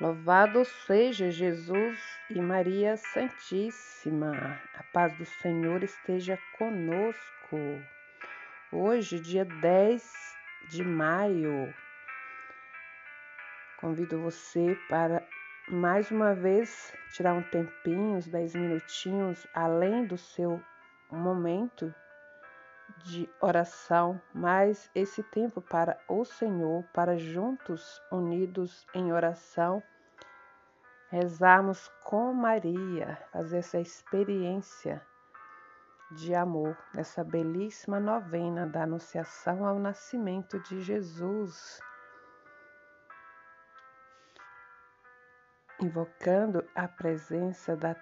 Louvado seja Jesus e Maria Santíssima. A paz do Senhor esteja conosco. Hoje, dia 10 de maio, convido você para mais uma vez tirar um tempinho, uns 10 minutinhos, além do seu momento de oração, mas esse tempo para o Senhor, para juntos, unidos em oração, rezarmos com Maria, fazer essa experiência de amor, nessa belíssima novena da Anunciação ao Nascimento de Jesus. Invocando a presença da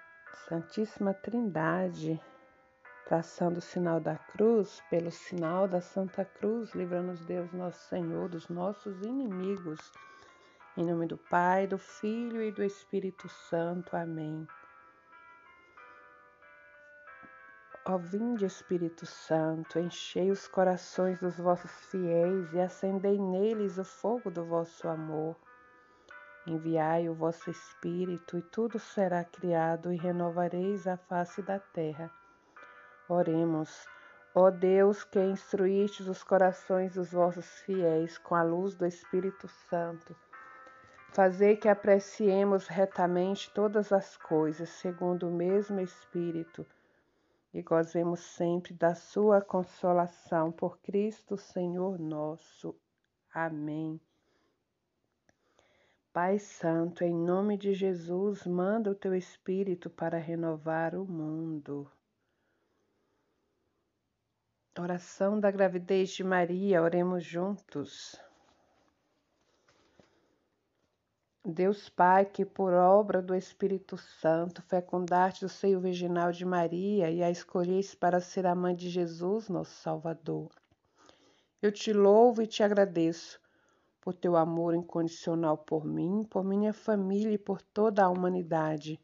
Santíssima Trindade, traçando o sinal da cruz, pelo sinal da Santa Cruz, livra-nos Deus, nosso Senhor, dos nossos inimigos em nome do Pai, do Filho e do Espírito Santo. Amém. Ó vinde, Espírito Santo, enchei os corações dos vossos fiéis e acendei neles o fogo do vosso amor. Enviai o vosso Espírito, e tudo será criado, e renovareis a face da terra. Oremos. Ó Deus, que instruístes os corações dos vossos fiéis com a luz do Espírito Santo, Fazer que apreciemos retamente todas as coisas, segundo o mesmo Espírito, e gozemos sempre da Sua consolação por Cristo Senhor nosso. Amém. Pai Santo, em nome de Jesus, manda o teu Espírito para renovar o mundo. Oração da gravidez de Maria, oremos juntos. Deus Pai, que por obra do Espírito Santo fecundaste o seio virginal de Maria e a escolheste para ser a mãe de Jesus, nosso Salvador. Eu te louvo e te agradeço por teu amor incondicional por mim, por minha família e por toda a humanidade.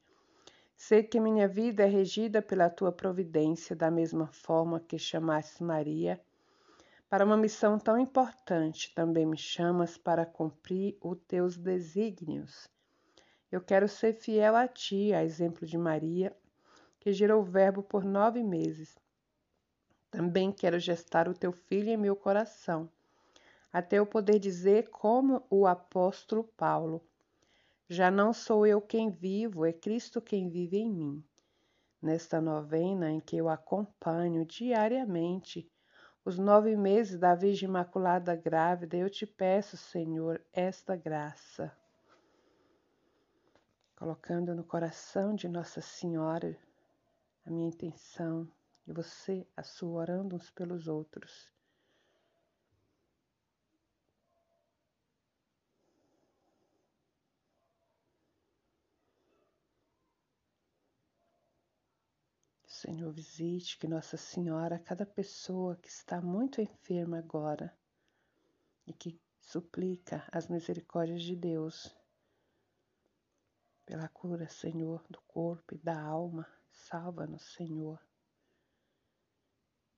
Sei que minha vida é regida pela tua providência, da mesma forma que chamaste Maria para uma missão tão importante, também me chamas para cumprir os teus desígnios. Eu quero ser fiel a ti, a exemplo de Maria, que gerou o Verbo por nove meses. Também quero gestar o teu filho em meu coração, até eu poder dizer, como o apóstolo Paulo: Já não sou eu quem vivo, é Cristo quem vive em mim. Nesta novena em que eu acompanho diariamente os nove meses da Virgem Imaculada grávida, eu te peço, Senhor, esta graça. Colocando no coração de Nossa Senhora a minha intenção e você a sua, orando uns pelos outros. Senhor, visite que Nossa Senhora, cada pessoa que está muito enferma agora e que suplica as misericórdias de Deus pela cura, Senhor, do corpo e da alma. Salva-nos, Senhor.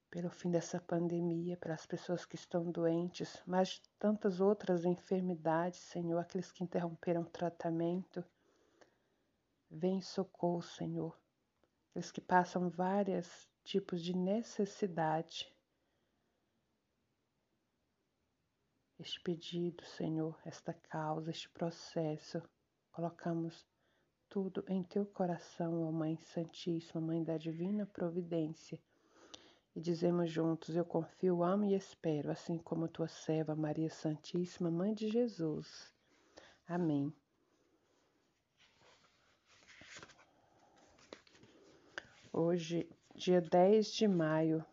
Pelo fim dessa pandemia, pelas pessoas que estão doentes, mas tantas outras enfermidades, Senhor, aqueles que interromperam o tratamento. Vem socorro, Senhor aqueles que passam vários tipos de necessidade. Este pedido, Senhor, esta causa, este processo, colocamos tudo em teu coração, ó Mãe Santíssima, Mãe da Divina Providência. E dizemos juntos: Eu confio, amo e espero, assim como tua serva Maria Santíssima, Mãe de Jesus. Amém. Hoje, dia 10 de maio,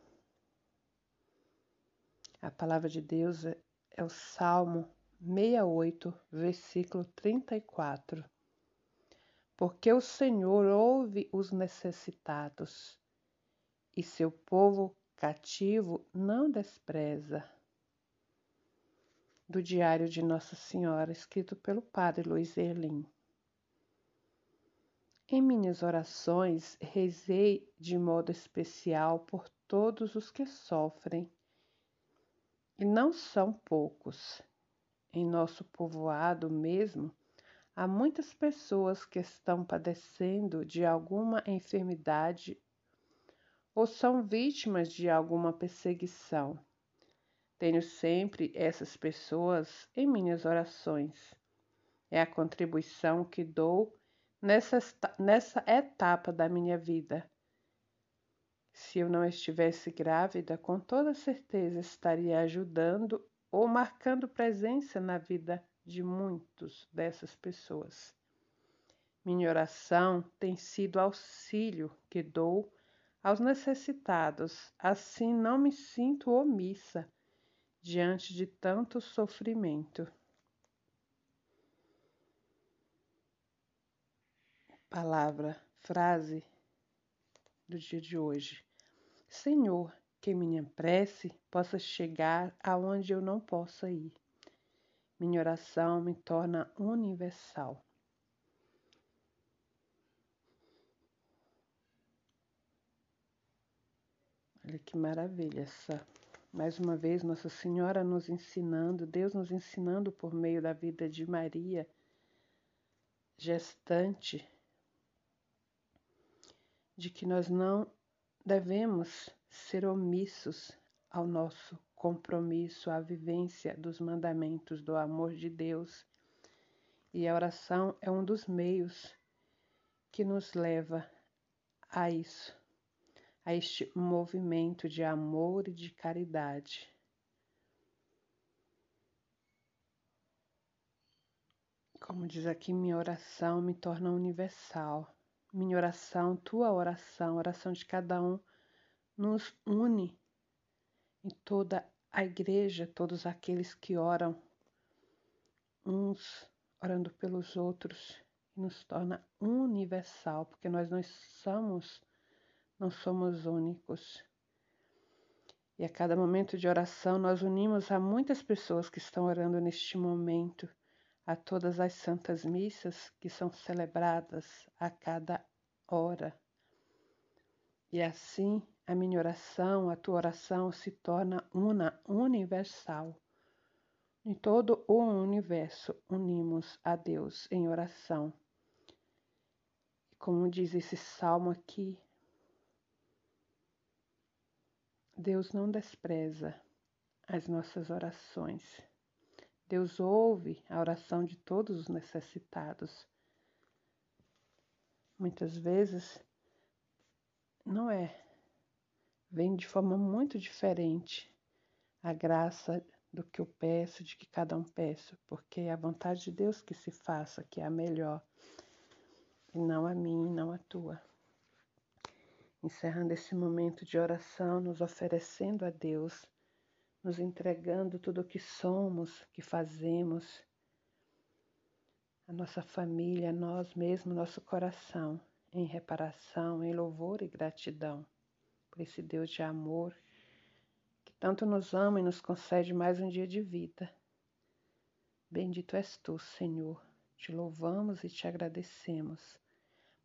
a palavra de Deus é, é o Salmo 68, versículo 34. Porque o Senhor ouve os necessitados e seu povo cativo não despreza. Do Diário de Nossa Senhora, escrito pelo Padre Luiz Erlim. Em minhas orações, rezei de modo especial por todos os que sofrem, e não são poucos. Em nosso povoado mesmo, Há muitas pessoas que estão padecendo de alguma enfermidade ou são vítimas de alguma perseguição. Tenho sempre essas pessoas em minhas orações. É a contribuição que dou nessa, nessa etapa da minha vida. Se eu não estivesse grávida, com toda certeza estaria ajudando ou marcando presença na vida de muitos dessas pessoas. Minha oração tem sido auxílio que dou aos necessitados, assim não me sinto omissa diante de tanto sofrimento. Palavra, frase do dia de hoje. Senhor, que minha prece possa chegar aonde eu não possa ir. Minha oração me torna universal. Olha que maravilha essa. Mais uma vez, Nossa Senhora nos ensinando, Deus nos ensinando por meio da vida de Maria, gestante, de que nós não devemos ser omissos ao nosso compromisso à vivência dos mandamentos do amor de Deus. E a oração é um dos meios que nos leva a isso, a este movimento de amor e de caridade. Como diz aqui, minha oração me torna universal. Minha oração, tua oração, oração de cada um, nos une em toda a igreja, todos aqueles que oram uns orando pelos outros, nos torna universal, porque nós não somos, não somos únicos. E a cada momento de oração nós unimos a muitas pessoas que estão orando neste momento, a todas as santas missas que são celebradas a cada hora. E assim a minha oração, a tua oração se torna una, universal. Em todo o universo unimos a Deus em oração. Como diz esse salmo aqui, Deus não despreza as nossas orações. Deus ouve a oração de todos os necessitados. Muitas vezes não é vem de forma muito diferente a graça do que eu peço, de que cada um peça, porque é a vontade de Deus que se faça, que é a melhor, e não a minha, não a tua. Encerrando esse momento de oração, nos oferecendo a Deus, nos entregando tudo o que somos, que fazemos, a nossa família, nós mesmos, nosso coração, em reparação, em louvor e gratidão por esse Deus de amor que tanto nos ama e nos concede mais um dia de vida. Bendito és tu, Senhor. Te louvamos e te agradecemos.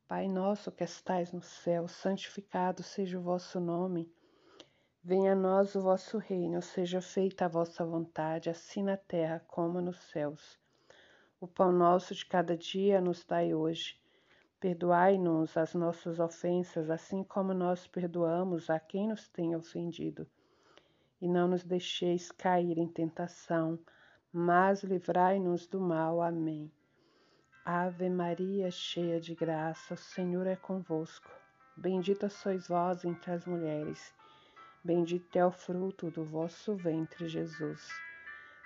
Pai nosso que estais no céu, santificado seja o vosso nome. Venha a nós o vosso reino, seja feita a vossa vontade, assim na terra como nos céus. O pão nosso de cada dia nos dai hoje Perdoai-nos as nossas ofensas, assim como nós perdoamos a quem nos tem ofendido. E não nos deixeis cair em tentação, mas livrai-nos do mal. Amém. Ave Maria, cheia de graça, o Senhor é convosco. Bendita sois vós entre as mulheres. Bendito é o fruto do vosso ventre, Jesus.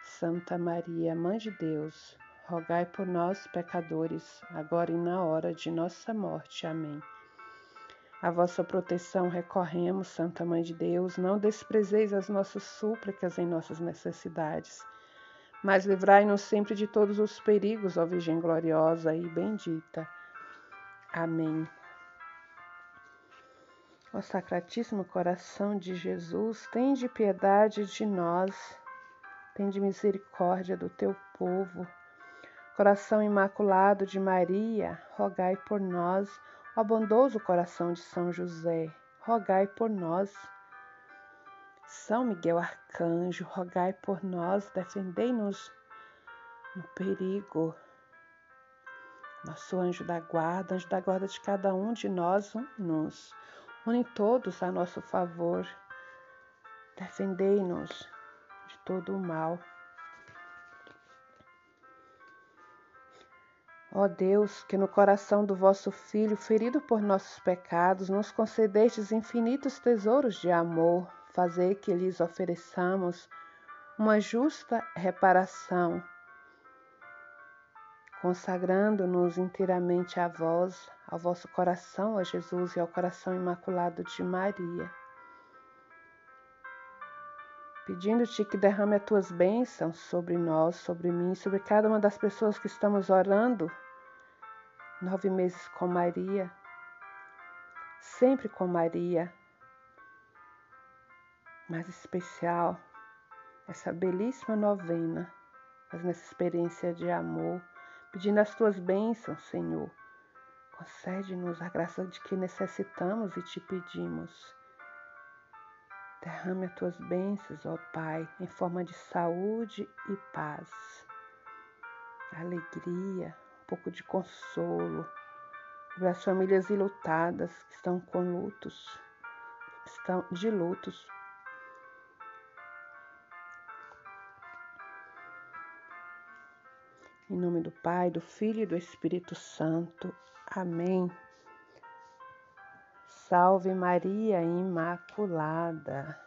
Santa Maria, Mãe de Deus, rogai por nós, pecadores, agora e na hora de nossa morte. Amém. A vossa proteção recorremos, Santa Mãe de Deus, não desprezeis as nossas súplicas em nossas necessidades, mas livrai-nos sempre de todos os perigos, ó Virgem gloriosa e bendita. Amém. Ó Sacratíssimo Coração de Jesus, tende piedade de nós, tende misericórdia do teu povo Coração Imaculado de Maria, rogai por nós. Ó bondoso coração de São José, rogai por nós. São Miguel Arcanjo, rogai por nós, defendei-nos no perigo. nosso anjo da guarda, anjo da guarda de cada um de nós, nos une todos a nosso favor. Defendei-nos de todo o mal. Ó Deus, que no coração do vosso Filho, ferido por nossos pecados, nos concedestes infinitos tesouros de amor, fazei que lhes ofereçamos uma justa reparação, consagrando-nos inteiramente a vós, ao vosso coração, ó Jesus, e ao coração imaculado de Maria. Pedindo-te que derrame as tuas bênçãos sobre nós, sobre mim, sobre cada uma das pessoas que estamos orando nove meses com Maria, sempre com Maria, mais especial, essa belíssima novena, fazendo essa experiência de amor, pedindo as tuas bênçãos, Senhor. Concede-nos a graça de que necessitamos e te pedimos. Derrame as tuas bênçãos, ó Pai, em forma de saúde e paz, alegria, um pouco de consolo para as famílias ilutadas que estão com lutos, estão de lutos. Em nome do Pai, do Filho e do Espírito Santo. Amém. Salve Maria Imaculada.